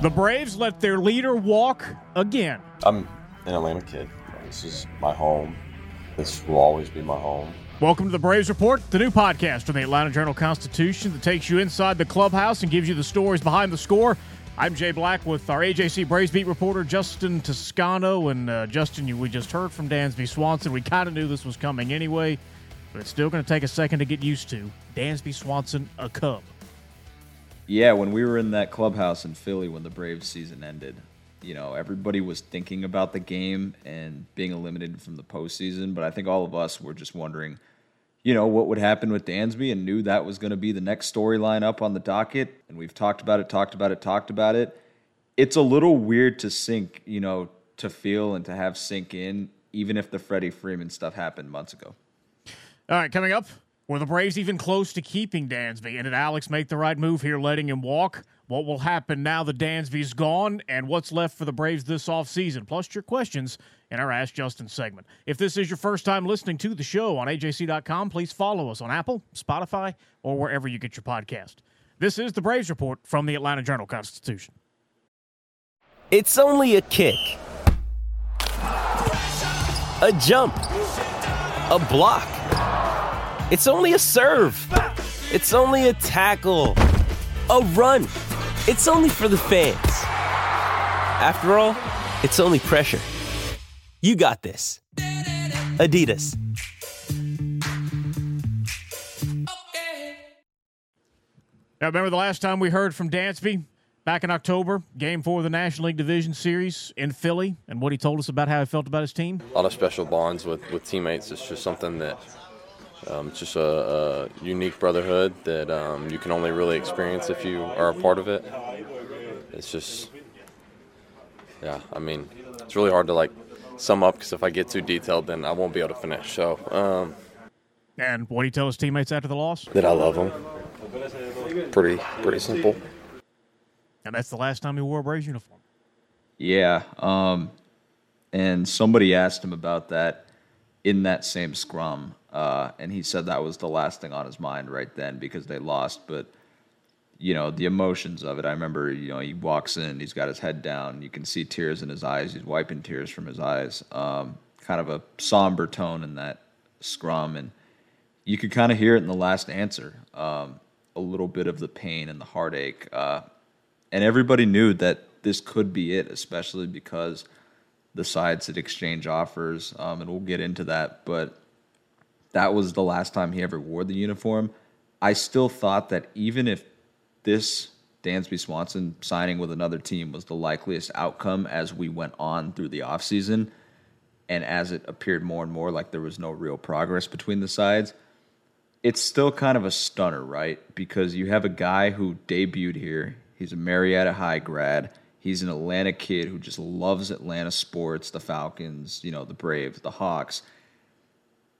The Braves let their leader walk again. I'm an Atlanta kid. This is my home. This will always be my home. Welcome to the Braves Report, the new podcast from the Atlanta Journal Constitution that takes you inside the clubhouse and gives you the stories behind the score. I'm Jay Black with our AJC Braves beat reporter Justin Toscano. And uh, Justin, you, we just heard from Dansby Swanson. We kind of knew this was coming anyway, but it's still going to take a second to get used to. Dansby Swanson, a Cub. Yeah, when we were in that clubhouse in Philly when the Braves season ended, you know, everybody was thinking about the game and being eliminated from the postseason. But I think all of us were just wondering, you know, what would happen with Dansby and knew that was going to be the next storyline up on the docket. And we've talked about it, talked about it, talked about it. It's a little weird to sink, you know, to feel and to have sink in, even if the Freddie Freeman stuff happened months ago. All right, coming up, were the Braves even close to keeping Dansby? And did Alex make the right move here, letting him walk? What will happen now that Dansby's gone? And what's left for the Braves this offseason? Plus, your questions in our Ask Justin segment. If this is your first time listening to the show on AJC.com, please follow us on Apple, Spotify, or wherever you get your podcast. This is the Braves Report from the Atlanta Journal Constitution. It's only a kick, a jump, a block. It's only a serve. It's only a tackle. A run. It's only for the fans. After all, it's only pressure. You got this. Adidas. Now, remember the last time we heard from Dansby? Back in October, game four of the National League Division Series in Philly, and what he told us about how he felt about his team? A lot of special bonds with, with teammates. It's just something that um, it's just a, a, unique brotherhood that um, you can only really experience if you are a part of it. It's just, yeah, I mean, it's really hard to like sum up because if I get too detailed, then I won't be able to finish. So, um, and what do you tell his teammates after the loss? That I love them. Pretty, pretty simple. And that's the last time he wore a Braves uniform. Yeah, um, and somebody asked him about that in that same scrum, uh, and he said that was the last thing on his mind right then because they lost. But you know the emotions of it. I remember, you know, he walks in, he's got his head down, you can see tears in his eyes. He's wiping tears from his eyes. Um, kind of a somber tone in that scrum, and you could kind of hear it in the last answer. Um, a little bit of the pain and the heartache, uh, and everybody knew that this could be it, especially because the sides had exchanged offers, um, and we'll get into that. But that was the last time he ever wore the uniform. I still thought that even if this Dansby Swanson signing with another team was the likeliest outcome as we went on through the offseason, and as it appeared more and more like there was no real progress between the sides, it's still kind of a stunner, right? Because you have a guy who debuted here. He's a Marietta High grad. He's an Atlanta kid who just loves Atlanta sports, the Falcons, you know, the Braves, the Hawks.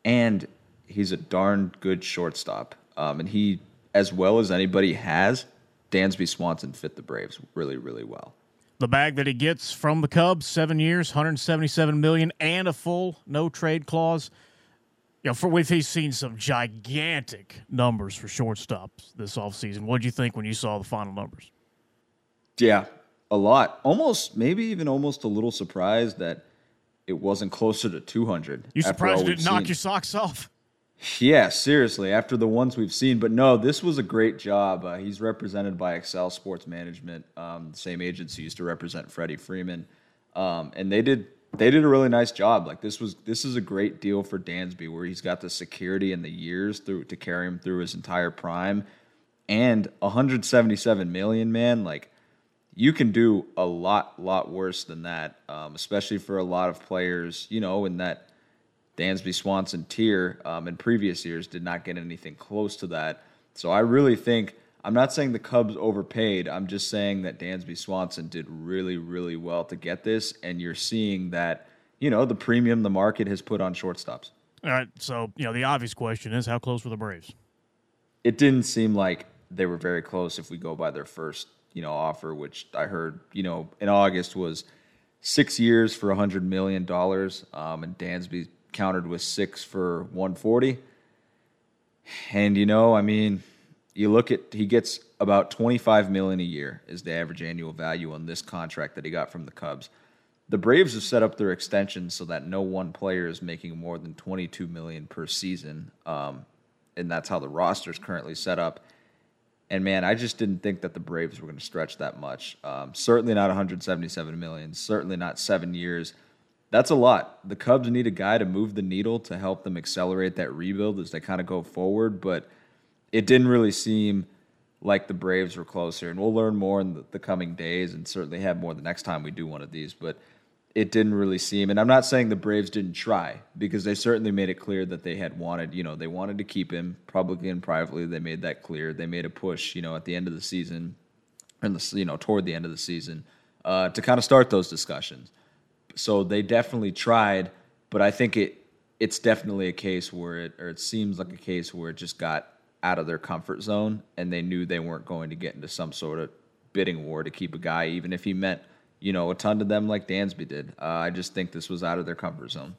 And he's a darn good shortstop. Um, and he, as well as anybody has, Dansby Swanson fit the Braves really, really well. The bag that he gets from the Cubs, seven years, 177 million, and a full no trade clause. You know, for we've seen some gigantic numbers for shortstops this offseason. What did you think when you saw the final numbers? Yeah, a lot. Almost, maybe even almost a little surprised that it wasn't closer to 200. You surprised it didn't knock your socks off? Yeah, seriously, after the ones we've seen. But no, this was a great job. Uh, he's represented by Excel Sports Management, um, the same agency used to represent Freddie Freeman, um, and they did they did a really nice job. Like this was this is a great deal for Dansby, where he's got the security and the years through to carry him through his entire prime, and 177 million, man. Like you can do a lot lot worse than that, um, especially for a lot of players. You know, in that Dansby Swanson tier um, in previous years did not get anything close to that. So I really think I'm not saying the Cubs overpaid. I'm just saying that Dansby Swanson did really, really well to get this, and you're seeing that you know the premium the market has put on shortstops. All right, so you know the obvious question is how close were the Braves? It didn't seem like they were very close if we go by their first you know offer, which I heard you know in August was six years for a hundred million dollars, um, and Dansby countered with six for 140. And, you know, I mean, you look at he gets about 25 million a year is the average annual value on this contract that he got from the Cubs. The Braves have set up their extension so that no one player is making more than 22 million per season, um, and that's how the roster is currently set up. And man, I just didn't think that the Braves were going to stretch that much. Um, certainly not 177 million. Certainly not seven years. That's a lot. The Cubs need a guy to move the needle to help them accelerate that rebuild as they kind of go forward. But it didn't really seem like the Braves were closer. And we'll learn more in the, coming days, and certainly have more the next time we do one of these. But it didn't really seem. And I'm not saying the Braves didn't try because they certainly made it clear that they had wanted, you know, they wanted to keep him publicly and privately. They made that clear. They made a push, you know, at the end of the season, and you know toward the end of the season, uh, to kind of start those discussions. So they definitely tried, but I think it it's definitely a case where it or it seems like a case where it just got out of their comfort zone and they knew they weren't going to get into some sort of bidding war to keep a guy, even if he meant you know, a ton to them like Dansby did. Uh, I just think this was out of their comfort zone.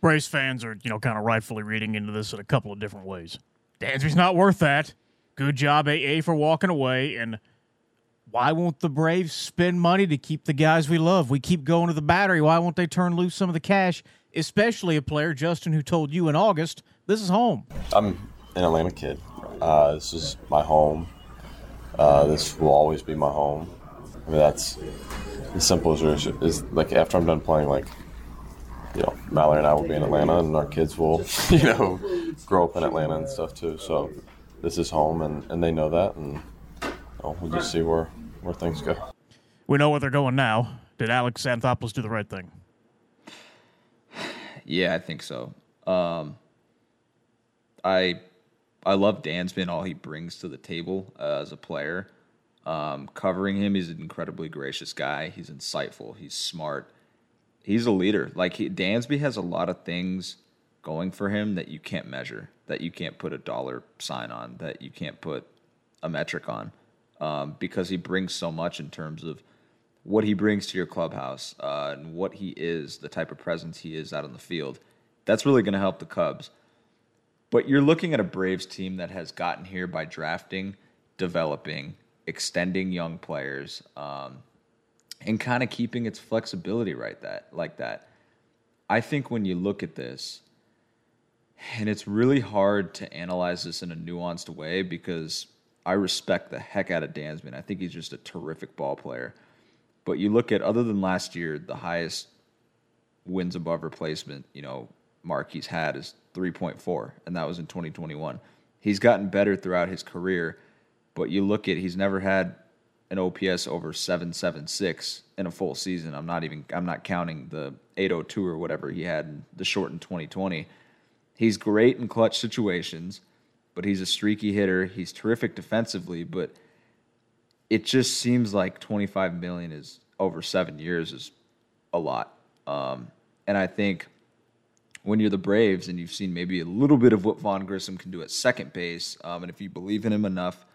Braves fans are, you know, kind of rightfully reading into this in a couple of different ways. Dansby's not worth that. Good job, AA, for walking away. And why won't the Braves spend money to keep the guys we love? We keep going to the battery. Why won't they turn loose some of the cash, especially a player, Justin, who told you in August, this is home? I'm an Atlanta kid. Uh, this is my home. Uh, this will always be my home. I mean, that's as simple as it is. like after I'm done playing, like you know, Mallory and I will be in Atlanta, and our kids will, you know, grow up in Atlanta and stuff too. So this is home, and, and they know that, and you know, we'll just see where where things go. We know where they're going now. Did Alex Anthopoulos do the right thing? Yeah, I think so. Um, I I love Dansby and all he brings to the table uh, as a player. Um, covering him, he's an incredibly gracious guy. He's insightful. He's smart. He's a leader. Like he, Dansby has a lot of things going for him that you can't measure, that you can't put a dollar sign on, that you can't put a metric on, um, because he brings so much in terms of what he brings to your clubhouse uh, and what he is, the type of presence he is out on the field. That's really going to help the Cubs. But you're looking at a Braves team that has gotten here by drafting, developing, extending young players, um, and kind of keeping its flexibility right that like that. I think when you look at this, and it's really hard to analyze this in a nuanced way because I respect the heck out of Dansby. I think he's just a terrific ball player. But you look at other than last year, the highest wins above replacement, you know, mark he's had is 3.4, and that was in 2021. He's gotten better throughout his career but you look at he's never had an OPS over 776 in a full season. I'm not even I'm not counting the 802 or whatever he had in the shortened 2020. He's great in clutch situations, but he's a streaky hitter. He's terrific defensively, but it just seems like 25 million is over 7 years is a lot. Um, and I think when you're the Braves and you've seen maybe a little bit of what Vaughn Grissom can do at second base, um, and if you believe in him enough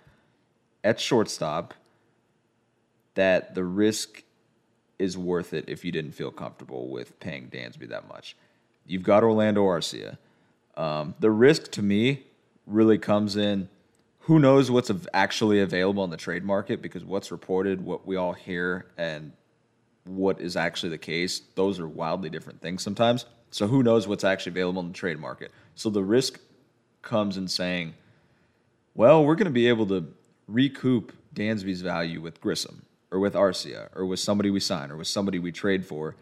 at shortstop that the risk is worth it if you didn't feel comfortable with paying Dansby that much. You've got Orlando Arcia. Um, the risk to me really comes in who knows what's actually available in the trade market because what's reported, what we all hear, and what is actually the case, those are wildly different things sometimes. So who knows what's actually available in the trade market? So the risk comes in saying, well, we're going to be able to recoup Dansby's value with Grissom or with Arcia or with somebody we sign or with somebody we trade for.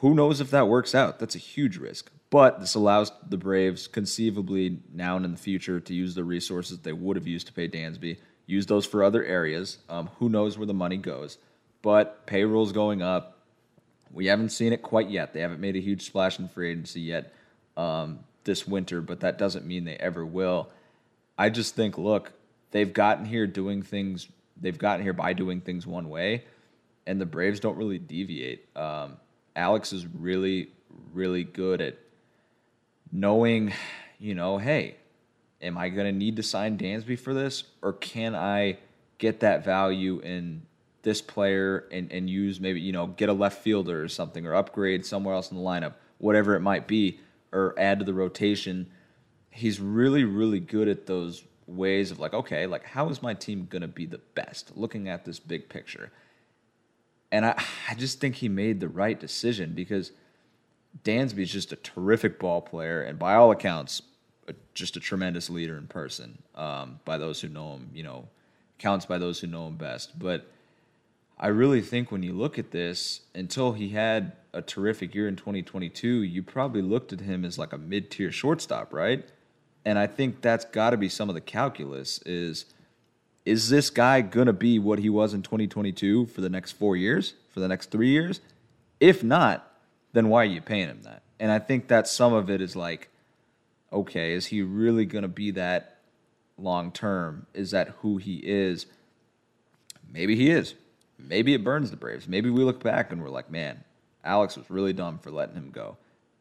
Who knows if that works out? That's a huge risk. But this allows the Braves conceivably now and in the future to use the resources they would have used to pay Dansby, use those for other areas. Um, who knows where the money goes? But payroll's going up. We haven't seen it quite yet. They haven't made a huge splash in free agency yet um, this winter, but that doesn't mean they ever will. I just think, look, they've gotten here doing things. They've gotten here by doing things one way, and the Braves don't really deviate. Um, Alex is really, really good at knowing, you know, hey, am I going to need to sign Dansby for this, or can I get that value in this player and, and use maybe you know get a left fielder or something, or upgrade somewhere else in the lineup, whatever it might be, or add to the rotation. He's really, really good at those ways of like, okay, like how is my team gonna be the best? Looking at this big picture. And I, I just think he made the right decision because Dansby is just a terrific ball player, and by all accounts, a, just a tremendous leader in person. Um, by those who know him, you know, counts by those who know him best. But I really think when you look at this, until he had a terrific year in 2022, you probably looked at him as like a mid-tier shortstop, right? And I think that's got to be some of the calculus is is this guy going to be what he was in 2022 for the next 4 years, for the next 3 years? If not, then why are you paying him that? And I think that some of it is like okay, is he really going to be that long term? Is that who he is? Maybe he is. Maybe it burns the Braves. Maybe we look back and we're like, man, Alex was really dumb for letting him go.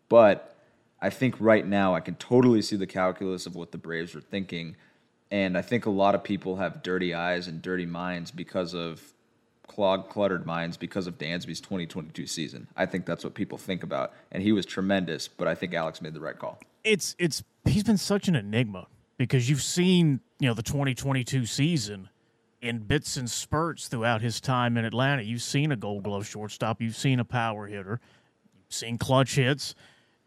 But I think right now I can totally see the calculus of what the Braves were thinking. And I think a lot of people have dirty eyes and dirty minds because of clogged, cluttered minds because of Dansby's 2022 season. I think that's what people think about. And he was tremendous, but I think Alex made the right call. It's it's he's been such an enigma because you've seen, you know, the 2022 season in bits and spurts throughout his time in Atlanta. You've seen a gold glove shortstop, you've seen a power hitter, you've seen clutch hits,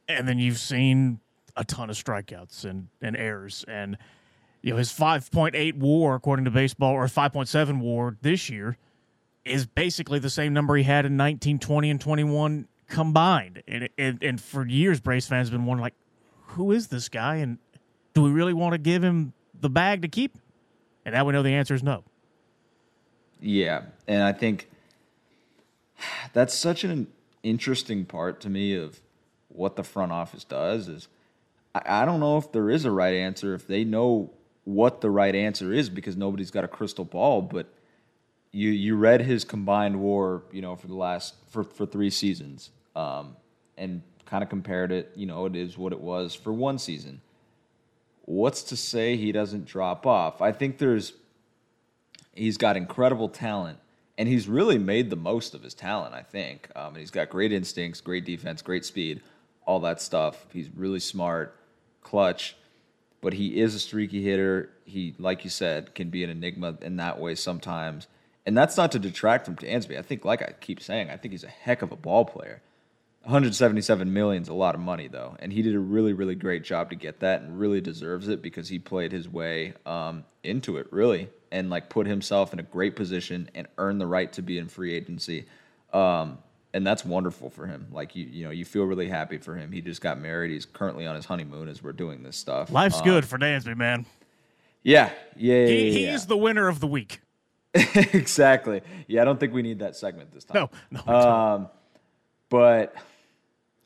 and then you've seen a ton of strikeouts and, and errors. And, you know, his 5.8 war, according to baseball, or 5.7 war this year is basically the same number he had in 19, 20, and 21 combined. And, and, and for years, Braves fans have been wondering, like, who is this guy? And do we really want to give him the bag to keep? And now we know the answer is no. Yeah, and I think that's such an interesting part to me of what the front office does is I, I don't know if there is a right answer if they know what the right answer is because nobody's got a crystal ball but you you read his combined war you know for the last for for three seasons um, and kind of compared it you know it is what it was for one season what's to say he doesn't drop off i think there's He's got incredible talent, and he's really made the most of his talent. I think. Um, and he's got great instincts, great defense, great speed, all that stuff. He's really smart, clutch, but he is a streaky hitter. He, like you said, can be an enigma in that way sometimes. And that's not to detract from Dansby. I think, like I keep saying, I think he's a heck of a ball player. 177 million is a lot of money though, and he did a really, really great job to get that, and really deserves it because he played his way um, into it really, and like put himself in a great position and earned the right to be in free agency, um, and that's wonderful for him. Like you, you know, you feel really happy for him. He just got married. He's currently on his honeymoon as we're doing this stuff. Life's um, good for Dansby, man. Yeah, yeah, he, yeah, yeah. He's the winner of the week. exactly. Yeah, I don't think we need that segment this time. No, no. Um, but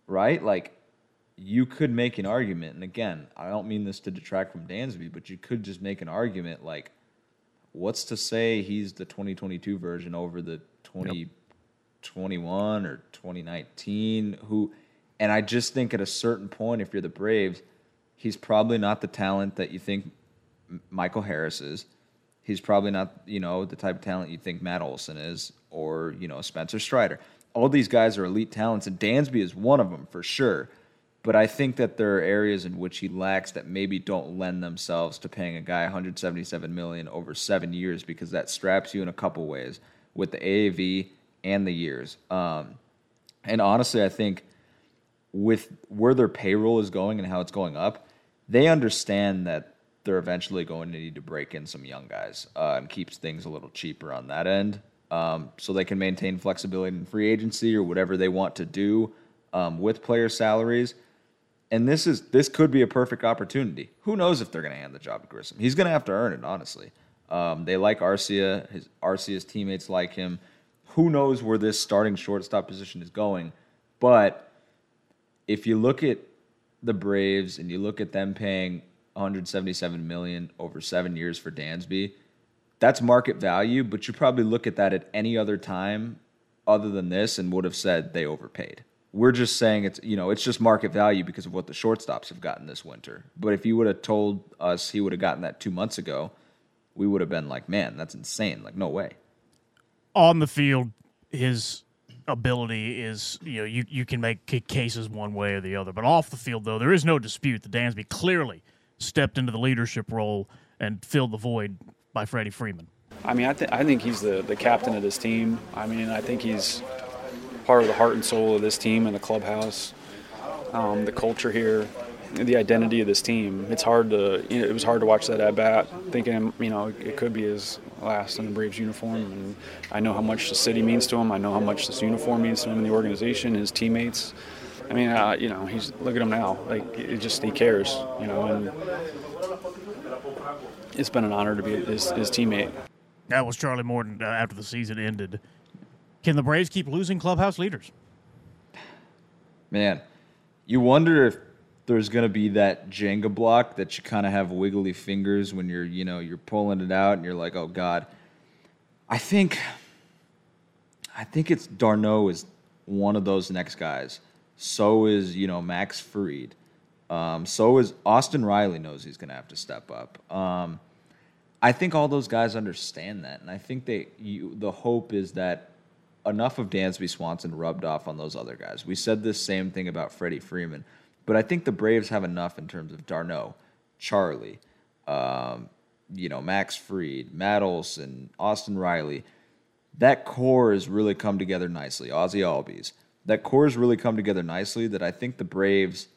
right? Like you could make an argument, and again, I don't mean this to detract from Dansby, but you could just make an argument like, what's to say he's the 2022 version over the 2021 or 2019? Who, and I just think at a certain point, if you're the Braves, he's probably not the talent that you think Michael Harris is. He's probably not, you know, the type of talent you think Matt Olson is, or you know, Spencer Strider all these guys are elite talents, and Dansby is one of them for sure. But I think that there are areas in which he lacks that maybe don't lend themselves to paying a guy 177 million over seven years because that straps you in a couple ways with the AAV and the years. Um, and honestly, I think with where their payroll is going and how it's going up, they understand that they're eventually going to need to break in some young guys uh, and keeps things a little cheaper on that end um, so they can maintain flexibility in free agency or whatever they want to do um, with player salaries. And this is this could be a perfect opportunity. Who knows if they're going to hand the job to Grissom? He's going to have to earn it, honestly. Um, they like Arcia. His Arcia's teammates like him. Who knows where this starting shortstop position is going? But if you look at the Braves and you look at them paying 177 million over seven years for Dansby, that's market value, but you probably look at that at any other time other than this and would have said they overpaid. We're just saying it's you know it's just market value because of what the shortstops have gotten this winter. But if you would have told us he would have gotten that two months ago, we would have been like, man, that's insane. Like no way. On the field, his ability is you know you you can make cases one way or the other. But off the field, though, there is no dispute that Dansby clearly stepped into the leadership role and filled the void by Freddie Freeman? I mean, I, th- I think he's the, the captain of this team. I mean, I think he's part of the heart and soul of this team and the clubhouse, um, the culture here, the identity of this team. It's hard to, you know, it was hard to watch that at bat, thinking, you know, it could be his last in the Braves uniform. And I know how much the city means to him. I know how much this uniform means to him and the organization, his teammates. I mean, uh, you know, he's look at him now. Like, it just he cares, you know, and it's been an honor to be his, his teammate. That was Charlie Morton uh, after the season ended. Can the Braves keep losing clubhouse leaders? Man, you wonder if there's going to be that Jenga block that you kind of have wiggly fingers when you're, you know, you're pulling it out and you're like, "Oh god." I think I think it's d'Arnaud is one of those next guys. So is, you know, Max Fried. Um, so is Austin Riley knows he's going to have to step up. Um, I think all those guys understand that, and I think they. You, the hope is that enough of Dansby Swanson rubbed off on those other guys. We said this same thing about Freddie Freeman, but I think the Braves have enough in terms of d'Arnaud, Charlie, um, you know, Max Fried, Matt Olson, Austin Riley. That core has really come together nicely. Ozzy Albies. That core has really come together nicely. That I think the Braves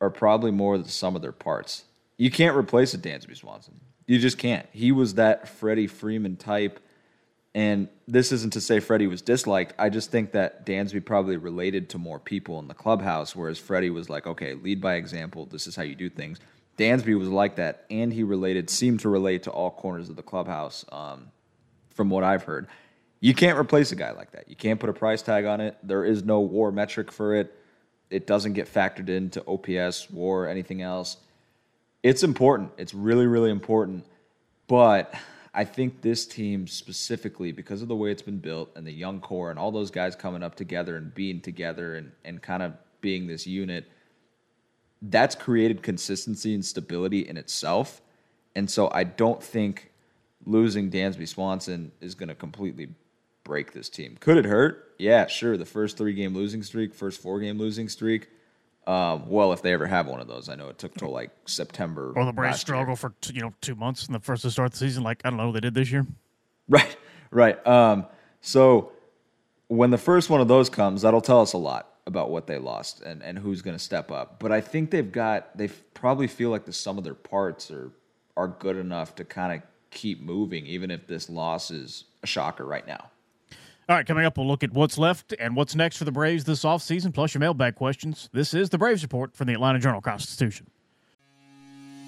are probably more the sum of their parts. You can't replace a Dansby Swanson. You just can't. He was that Freddie Freeman type. And this isn't to say Freddie was disliked. I just think that Dansby probably related to more people in the clubhouse, whereas Freddie was like, okay, lead by example. This is how you do things. Dansby was like that, and he related, seemed to relate to all corners of the clubhouse, um, from what I've heard. You can't replace a guy like that. You can't put a price tag on it. There is no WAR metric for it. It doesn't get factored into OPS, WAR, anything else. It's important. It's really, really important. But I think this team specifically, because of the way it's been built and the young core and all those guys coming up together and being together and, and kind of being this unit, that's created consistency and stability in itself. And so I don't think losing Dansby Swanson is going to completely break this team. Could it hurt? Yeah, sure. The first three game losing streak, first four game losing streak. Um, well, if they ever have one of those, I know it took till like September. Or the Braves last struggle for t- you know two months in the first to start the season, like I don't know they did this year. Right, right. Um, so when the first one of those comes, that'll tell us a lot about what they lost and, and who's going to step up. But I think they've got they probably feel like the sum of their parts are are good enough to kind of keep moving, even if this loss is a shocker right now. All right, coming up, we'll look at what's left and what's next for the Braves this offseason, plus your mailbag questions. This is the Braves Report from the Atlanta Journal Constitution.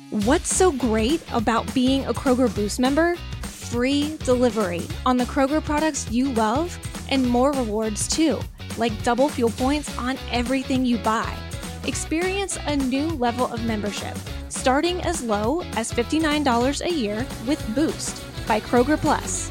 What's so great about being a Kroger Boost member? Free delivery on the Kroger products you love and more rewards too, like double fuel points on everything you buy. Experience a new level of membership, starting as low as $59 a year with Boost by Kroger Plus.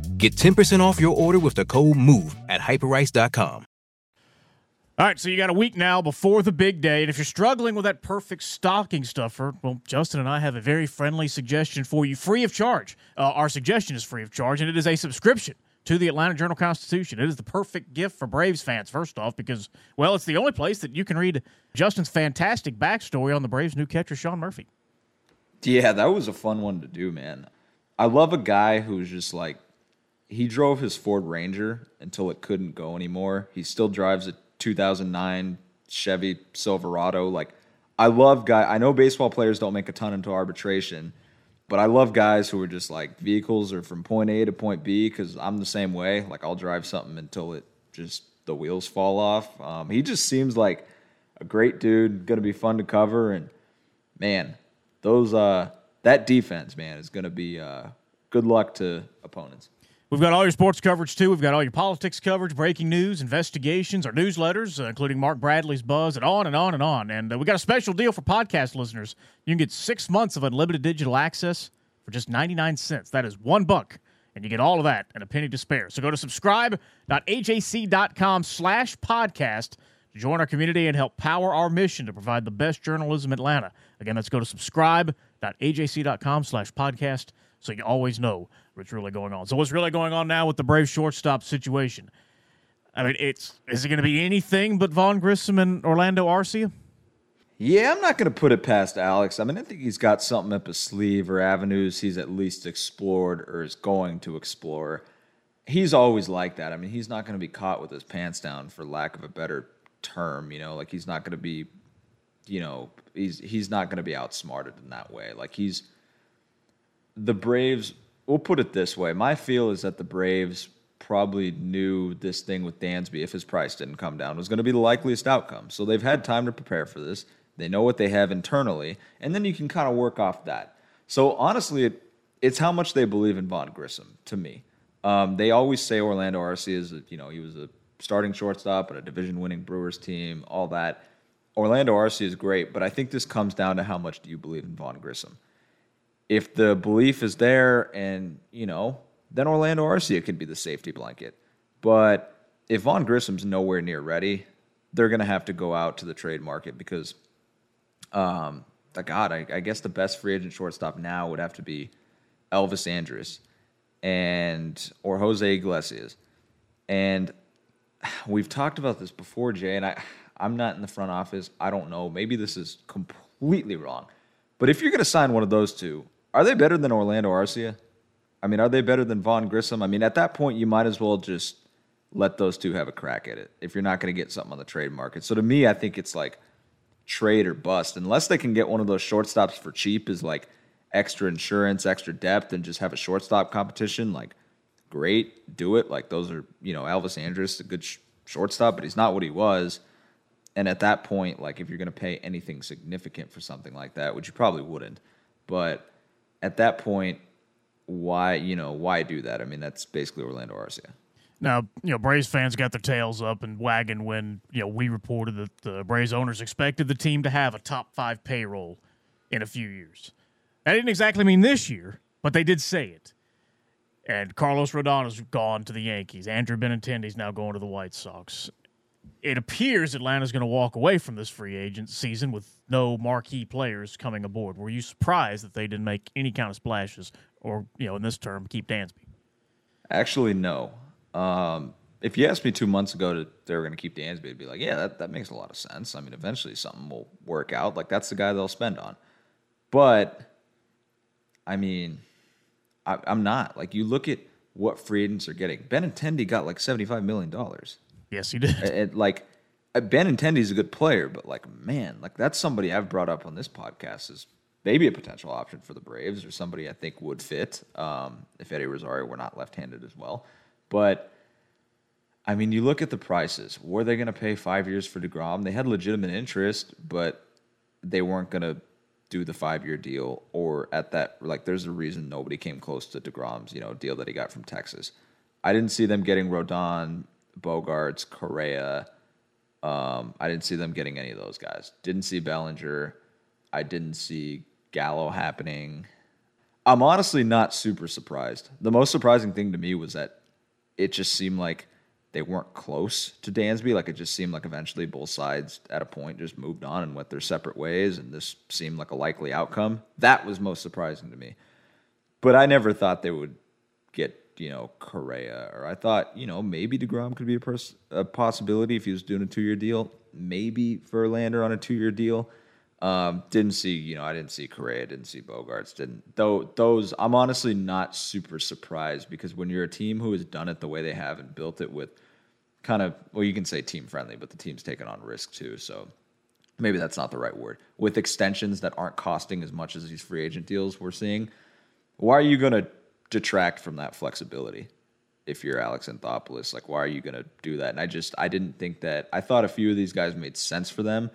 Get 10% off your order with the code MOVE at hyperice.com. All right, so you got a week now before the big day, and if you're struggling with that perfect stocking stuffer, well, Justin and I have a very friendly suggestion for you, free of charge. Uh, our suggestion is free of charge, and it is a subscription to the Atlanta Journal Constitution. It is the perfect gift for Braves fans, first off, because, well, it's the only place that you can read Justin's fantastic backstory on the Braves' new catcher, Sean Murphy. Yeah, that was a fun one to do, man. I love a guy who's just like he drove his Ford Ranger until it couldn't go anymore. He still drives a 2009 Chevy Silverado. Like I love guy. I know baseball players don't make a ton into arbitration, but I love guys who are just like vehicles are from point A to point B because I'm the same way. Like I'll drive something until it just the wheels fall off. Um, he just seems like a great dude. Going to be fun to cover and man, those uh that defense man is going to be uh good luck to opponents. We've got all your sports coverage too. We've got all your politics coverage, breaking news, investigations, our newsletters, uh, including Mark Bradley's Buzz, and on and on and on. And uh, we got a special deal for podcast listeners. You can get six months of unlimited digital access for just 99 cents. That is one buck, and you get all of that and a penny to spare. So go to subscribe.ajc.com slash podcast to join our community and help power our mission to provide the best journalism in Atlanta. Again, let's go to subscribe.ajc.com slash podcast so you always know what's really going on. So what's really going on now with the Brave shortstop situation? I mean, it's is it going to be anything but Vaughn Grissom and Orlando Arcia? Yeah, I'm not going to put it past Alex. I mean, I think he's got something up his sleeve or avenues he's at least explored or is going to explore. He's always like that. I mean, he's not going to be caught with his pants down, for lack of a better term. You know, like he's not going to be, you know, he's he's not going to be outsmarted in that way. Like he's the Braves. We'll put it this way. My feel is that the Braves probably knew this thing with Dansby, if his price didn't come down, was going to be the likeliest outcome. So they've had time to prepare for this. They know what they have internally, and then you can kind of work off that. So honestly, it, it's how much they believe in Vaughn Grissom to me. Um, they always say Orlando Arcia is, you know, he was a starting shortstop on a division-winning Brewers team, all that. Orlando Arcia is great, but I think this comes down to how much do you believe in Vaughn Grissom. If the belief is there, and you know, then Orlando Arcia could be the safety blanket. But if Vaughn Grissom's nowhere near ready, they're going to have to go out to the trade market because um, God, I, I, guess the best free agent shortstop now would have to be Elvis Andrus and or Jose Iglesias. And we've talked about this before, Jay, and I I'm not in the front office. I don't know. Maybe this is completely wrong. But if you're going to sign one of those two, are they better than Orlando Arcia? I mean, are they better than Vaughn Grissom? I mean, at that point, you might as well just let those two have a crack at it if you're not going to get something on the trade market. So to me, I think it's like trade or bust unless they can get one of those shortstops for cheap is like extra insurance, extra depth, and just have a shortstop competition. Like, great, do it. Like those are you know Elvis Andrus, a good sh- shortstop, but he's not what he was. And at that point, like if you're going to pay anything significant for something like that, which you probably wouldn't, but at that point, why you know why do that? I mean, that's basically Orlando Arcia. Now, you know, Braves fans got their tails up and wagging when, you know, we reported that the Braves owners expected the team to have a top five payroll in a few years. That didn't exactly mean this year, but they did say it. And Carlos Rodon has gone to the Yankees. Andrew Benintendi's now going to the White Sox. It appears Atlanta's going to walk away from this free agent season with no marquee players coming aboard. Were you surprised that they didn't make any kind of splashes or, you know, in this term, keep Dansby? Actually, no. Um, if you asked me two months ago that they were going to keep Dansby, I'd be like, yeah, that, that makes a lot of sense. I mean, eventually something will work out. Like, that's the guy they'll spend on. But, I mean, I, am not. Like, you look at what free agents are getting. Ben Benintendi got like $75 million. Yes, he did. Like, uh, Benintendi's a good player, but, like, man, like, that's somebody I've brought up on this podcast is maybe a potential option for the Braves or somebody I think would fit um, if Eddie Rosario were not left handed as well. But I mean, you look at the prices. Were they going to pay five years for Degrom? They had legitimate interest, but they weren't going to do the five year deal. Or at that, like, there's a reason nobody came close to Degrom's, you know, deal that he got from Texas. I didn't see them getting Rodon, Bogaerts, Correa. Um, I didn't see them getting any of those guys. Didn't see Bellinger. I didn't see Gallo happening. I'm honestly not super surprised. The most surprising thing to me was that it just seemed like they weren't close to Dansby. Like it just seemed like eventually both sides at a point just moved on and went their separate ways, and this seemed like a likely outcome. That was most surprising to me. But I never thought they would get you know Correa, or I thought you know maybe Degrom could be a, pers- a possibility if he was doing a two year deal. Maybe Verlander on a two year deal. Um, didn't see, you know, I didn't see Correa, didn't see Bogaerts, didn't though those I'm honestly not super surprised because when you're a team who has done it the way they have and built it with kind of well, you can say team friendly, but the team's taken on risk too. So maybe that's not the right word. With extensions that aren't costing as much as these free agent deals we're seeing, why are you gonna detract from that flexibility? If you're Alex Anthopoulos, like why are you gonna do that? And I just I didn't think that I thought a few of these guys made sense for them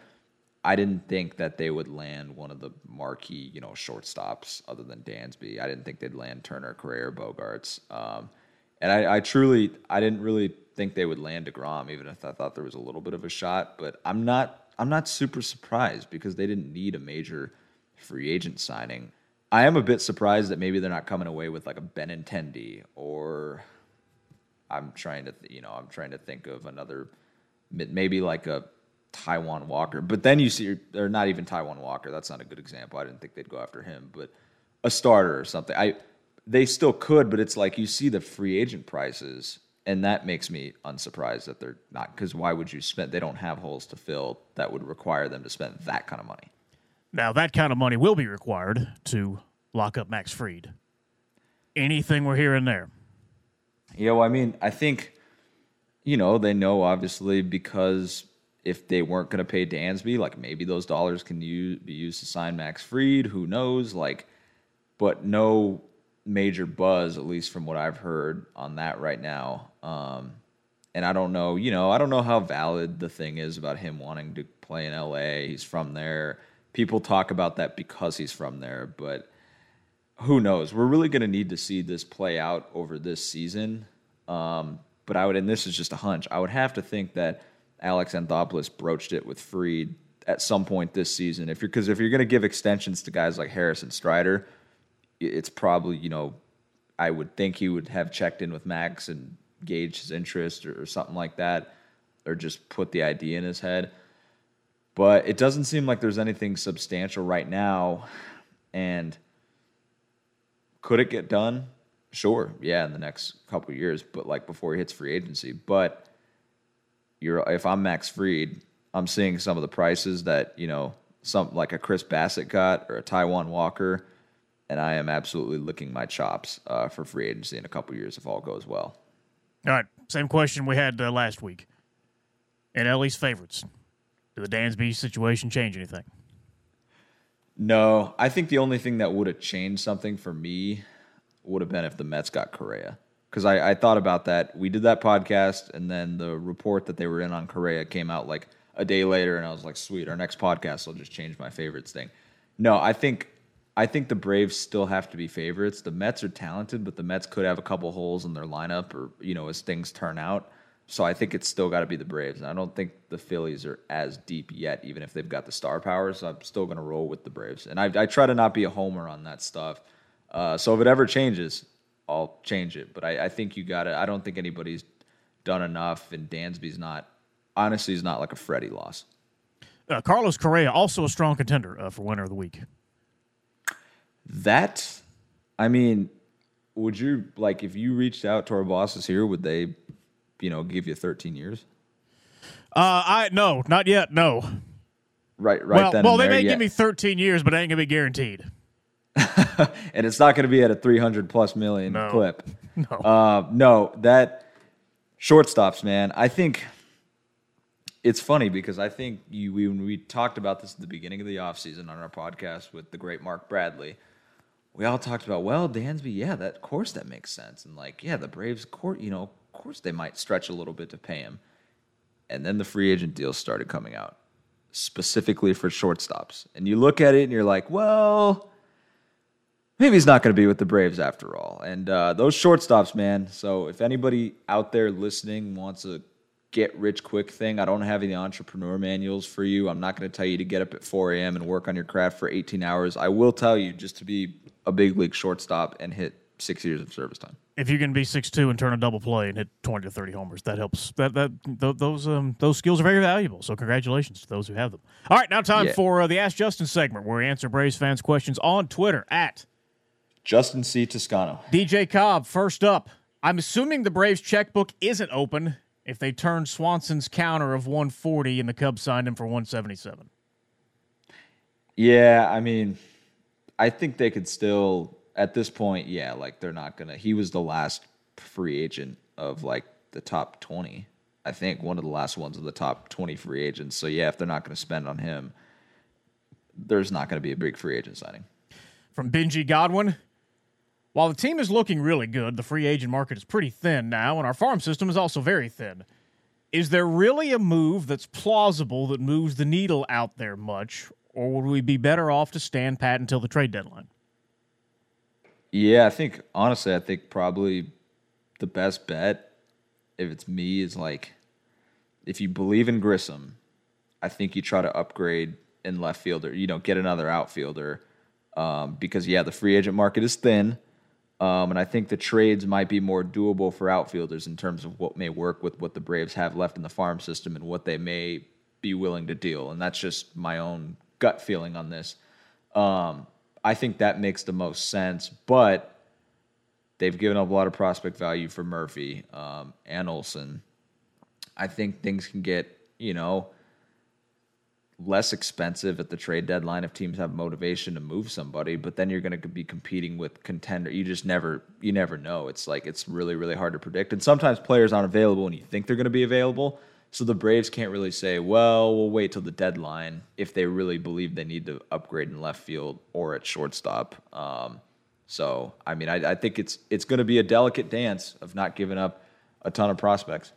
I didn't think that they would land one of the marquee, you know, shortstops other than Dansby. I didn't think they'd land Turner, Correa, Bogaerts. Um, and I, I, truly, I didn't really think they would land Degrom, even if I thought there was a little bit of a shot. But I'm not, I'm not super surprised because they didn't need a major free agent signing. I am a bit surprised that maybe they're not coming away with like a Benintendi or I'm trying to, th- you know, I'm trying to think of another, maybe like a Taijuan Walker. But then you see, they're not even Taijuan Walker. That's not a good example. I didn't think they'd go after him, but a starter or something. I they still could, but it's like you see the free agent prices, and that makes me unsurprised that they're not. Because why would you spend? They don't have holes to fill that would require them to spend that kind of money. Now that kind of money will be required to lock up Max Fried. Anything we're hearing there? Yeah, well, I mean, I think, you know, they know obviously because if they weren't going to pay Dansby, like maybe those dollars can use, be used to sign Max Fried. Who knows? Like, but no major buzz, at least from what I've heard on that right now. Um, and I don't know, you know, I don't know how valid the thing is about him wanting to play in LA. He's from there. People talk about that because he's from there, but who knows? We're really going to need to see this play out over this season. Um, but I would, and this is just a hunch, I would have to think that Alex Anthopoulos broached it with Fried at some point this season. If you're because if you're going to give extensions to guys like Harris and Strider, it's probably you know I would think he would have checked in with Max and gauged his interest or, or something like that, or just put the idea in his head. But it doesn't seem like there's anything substantial right now, and could it get done? Sure, yeah, in the next couple years, but like before he hits free agency. But you're if I'm Max Fried, I'm seeing some of the prices that you know some like a Chris Bassitt got or a Taijuan Walker, and I am absolutely licking my chops uh, for free agency in a couple years if all goes well. All right, same question we had uh, last week. And NL East favorites. Did the Dansby situation change anything? No, I think the only thing that would have changed something for me would have been if the Mets got Correa. Because I, I thought about that. We did that podcast, and then the report that they were in on Correa came out like a day later, and I was like, sweet, our next podcast will just change my favorites thing. No, I think I think the Braves still have to be favorites. The Mets are talented, but the Mets could have a couple holes in their lineup, or you know, as things turn out. So I think it's still got to be the Braves. And I don't think the Phillies are as deep yet, even if they've got the star power. So I'm still going to roll with the Braves. And I, I, try to not be a homer on that stuff. Uh, so if it ever changes, I'll change it. But I, I think you got to. I don't think anybody's done enough, and Dansby's not. Honestly, he's not like a Freddie loss. Uh, Carlos Correa also a strong contender uh, for winner of the week. That, I mean, would you like if you reached out to our bosses here? Would they you know, give you 13 years? Uh, I no, not yet. No. Right, right. Well, then well, they may give me 13 years, but it ain't gonna be guaranteed. and it's not going to be at a 300 plus million no. clip. No, uh, no, that shortstops, man. I think it's funny because I think you we, when we talked about this at the beginning of the offseason on our podcast with the great Mark Bradley, we all talked about well, Dansby, yeah, that of course that makes sense, and like yeah, the Braves, court, you know, course they might stretch a little bit to pay him. And then the free agent deals started coming out specifically for shortstops. And you look at it and you're like, well, maybe he's not going to be with the Braves after all. And uh, those shortstops, man. So if anybody out there listening wants a get rich quick thing, I don't have any entrepreneur manuals for you. I'm not going to tell you to get up at 4 a.m. and work on your craft for 18 hours. I will tell you just to be a big league shortstop and hit six years of service time. If you can be six two and turn a double play and hit twenty to thirty homers, that helps. That that th- those um those skills are very valuable. So congratulations to those who have them. All right, now time Yeah. for uh, the Ask Justin segment where we answer Braves fans' questions on Twitter at Justin C. Toscano. DJ Cobb. First up, I'm assuming the Braves checkbook isn't open if they turn Swanson's counter of 140 and the Cubs signed him for 177. Yeah, I mean, I think they could still at this point. Yeah, like they're not gonna. He was the last free agent of like the top twenty. I think one of the last ones of the top twenty free agents. So yeah, if they're not to spend on him, there's not to be a big free agent signing. From Benji Godwin. While the team is looking really good, the free agent market is pretty thin now, and our farm system is also very thin. Is there really a move that's plausible that moves the needle out there much, or would we be better off to stand pat until the trade deadline? Yeah, I think honestly, I think probably the best bet, if it's me, is like if you believe in Grissom, I think you try to upgrade in left fielder. You know, get another outfielder. um, because yeah, the free agent market is thin, um, and I think the trades might be more doable for outfielders in terms of what may work with what the Braves have left in the farm system and what they may be willing to deal. And that's just my own gut feeling on this. Um, I think that makes the most sense, but they've given up a lot of prospect value for Murphy um, and Olson. I think things can get, you know, less expensive at the trade deadline if teams have motivation to move somebody, but then you're going to be competing with contender. You just never you never know. It's like it's really really hard to predict. And sometimes players aren't available when you think they're going to be available. So the Braves can't really say, "Well, we'll wait till the deadline" if they really believe they need to upgrade in left field or at shortstop. Um, so, I mean, I, I think it's it's going to be a delicate dance of not giving up a ton of prospects.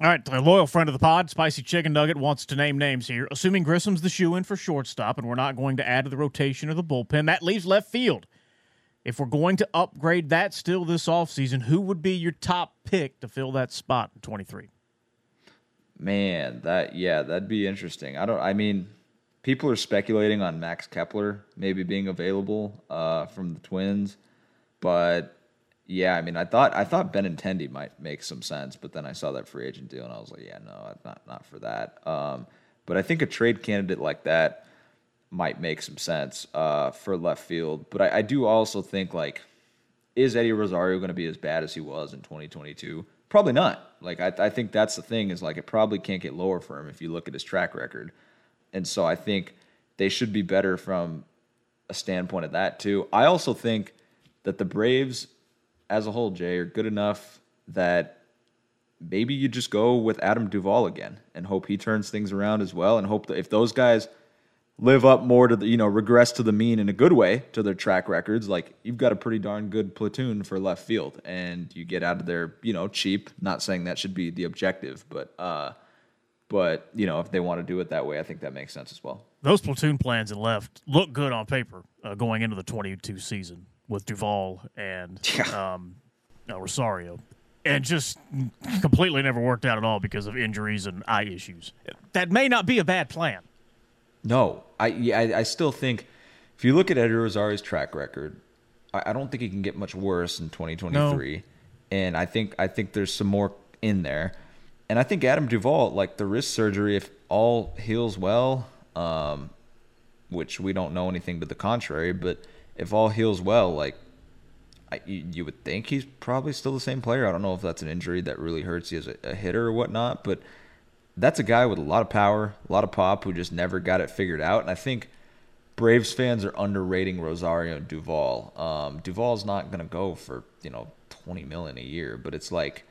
All right, a loyal friend of the pod, Spicy Chicken Nugget, wants to name names here. Assuming Grissom's the shoe in for shortstop, and we're not going to add to the rotation or the bullpen, that leaves left field. If we're going to upgrade that still this offseason, who would be your top pick to fill that spot in 23? Man, that yeah, that'd be interesting. I don't. I mean, people are speculating on Max Kepler maybe being available uh, from the Twins, but yeah, I mean, I thought I thought Benintendi might make some sense, but then I saw that free agent deal and I was like, yeah, no, not not for that. Um, but I think a trade candidate like that might make some sense uh, for left field. But I, I do also think like, is Eddie Rosario going to be as bad as he was in 2022? Probably not. Like I, I think that's the thing is like it probably can't get lower for him if you look at his track record, and so I think they should be better from a standpoint of that too. I also think that the Braves as a whole, Jay, are good enough that maybe you just go with Adam Duvall again and hope he turns things around as well, and hope that if those guys live up more to the you know regress to the mean in a good way to their track records, like you've got a pretty darn good platoon for left field, and you get out of there you know cheap. Not saying that should be the objective, but. uh but you know, if they want to do it that way, I think that makes sense as well. Those platoon plans in left look good on paper uh, going into the 22 season with Duvall and Yeah. um, uh, Rosario, and just completely never worked out at all because of injuries and eye issues. That may not be a bad plan. No, I I, I still think if you look at Eddie Rosario's track record, I, I don't think he can get much worse in 2023. And I think I think there's some more in there. And I think Adam Duvall, like the wrist surgery, if all heals well, um, which we don't know anything to the contrary, but if all heals well, like I, you, you would think he's probably still the same player. I don't know if that's an injury that really hurts you as a, a hitter or whatnot, but that's a guy with a lot of power, a lot of pop, who just never got it figured out. And I think Braves fans are underrating Rosario and Duvall. Um, Duvall's not going to go for you know twenty million a year, but it's like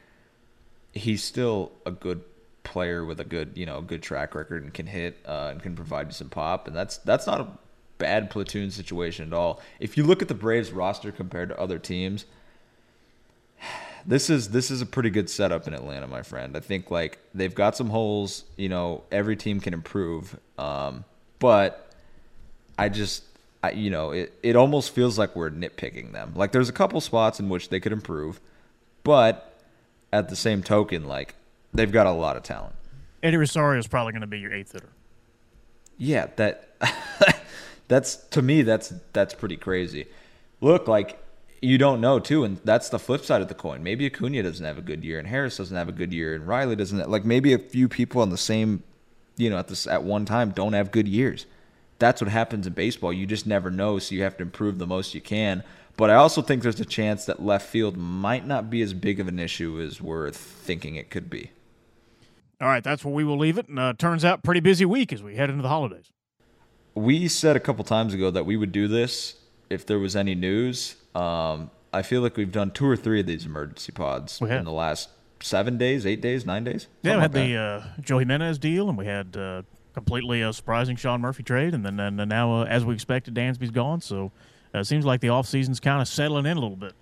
he's still a good player with a good you know good track record and can hit uh, and can provide you some pop, and that's that's not a bad platoon situation at all. If you look at the Braves roster compared to other teams, this is this is a pretty good setup in Atlanta, my friend. I think like they've got some holes. You know, every team can improve, um, but I just. I, you know, it, it almost feels like we're nitpicking them. Like there's a couple spots in which they could improve, but at the same token, like they've got a lot of talent. Eddie Rosario is probably going to be your eighth hitter. Yeah, that that's to me that's that's pretty crazy. Look, like you don't know too, and that's the flip side of the coin. Maybe Acuna doesn't have a good year, and Harris doesn't have a good year, and Riley doesn't. Have, Like maybe a few people on the same, you know, at this at one time don't have good years. That's what happens in baseball. You just never know, so you have to improve the most you can. But I also think there's a chance that left field might not be as big of an issue as we're thinking it could be. All right, that's where we will leave it. And uh, turns out pretty busy week as we head into the holidays. we said a couple times ago that we would do this if there was any news. Um, I feel like we've done two or three of these emergency pods in the last seven days, eight days, nine days. Yeah, we had Something the like uh, Joe Jimenez deal, and we had uh, completely a surprising Sean Murphy trade, and then and now, uh, as we expected, Dansby's gone. So uh, it seems like the offseason's kind of settling in a little bit.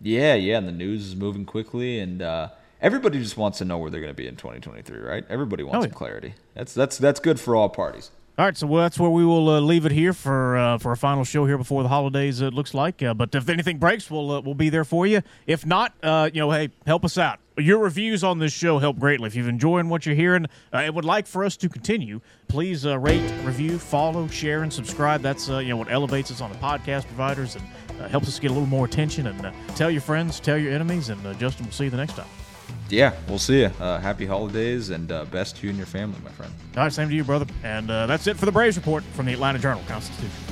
yeah, yeah, and the news is moving quickly, and uh, everybody just wants to know where they're going to be in 2023, right? Everybody wants Oh, some yeah. clarity. That's that's that's good for all parties. All right, so well, that's where we will uh, leave it here for uh, for a final show here before the holidays. It looks like, uh, but if anything breaks, we'll uh, we'll be there for you. If not, uh, you know, hey, help us out. Your reviews on this show help greatly. If you've enjoying what you're hearing uh, and would like for us to continue, please rate, review, follow, share, and subscribe. That's you know what elevates us on the podcast providers and helps us get a little more attention. And tell your friends, tell your enemies, and Justin, we'll see you the next time. Yeah, we'll see you. Uh, happy holidays and uh, best to you and your family, my friend. All right, same to you, brother. And uh, that's it for the Braves report from the Atlanta Journal Constitution.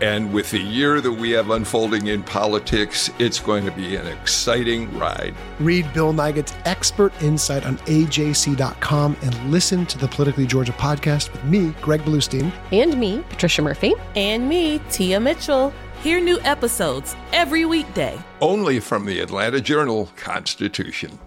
and with the year that we have unfolding in politics, it's going to be an exciting ride. Read Bill Nigut's expert insight on AJC.com and listen to the Politically Georgia podcast with me, Greg Bluestein. And me, Patricia Murphy. And me, Tia Mitchell. Hear new episodes every weekday. Only from the Atlanta Journal Constitution.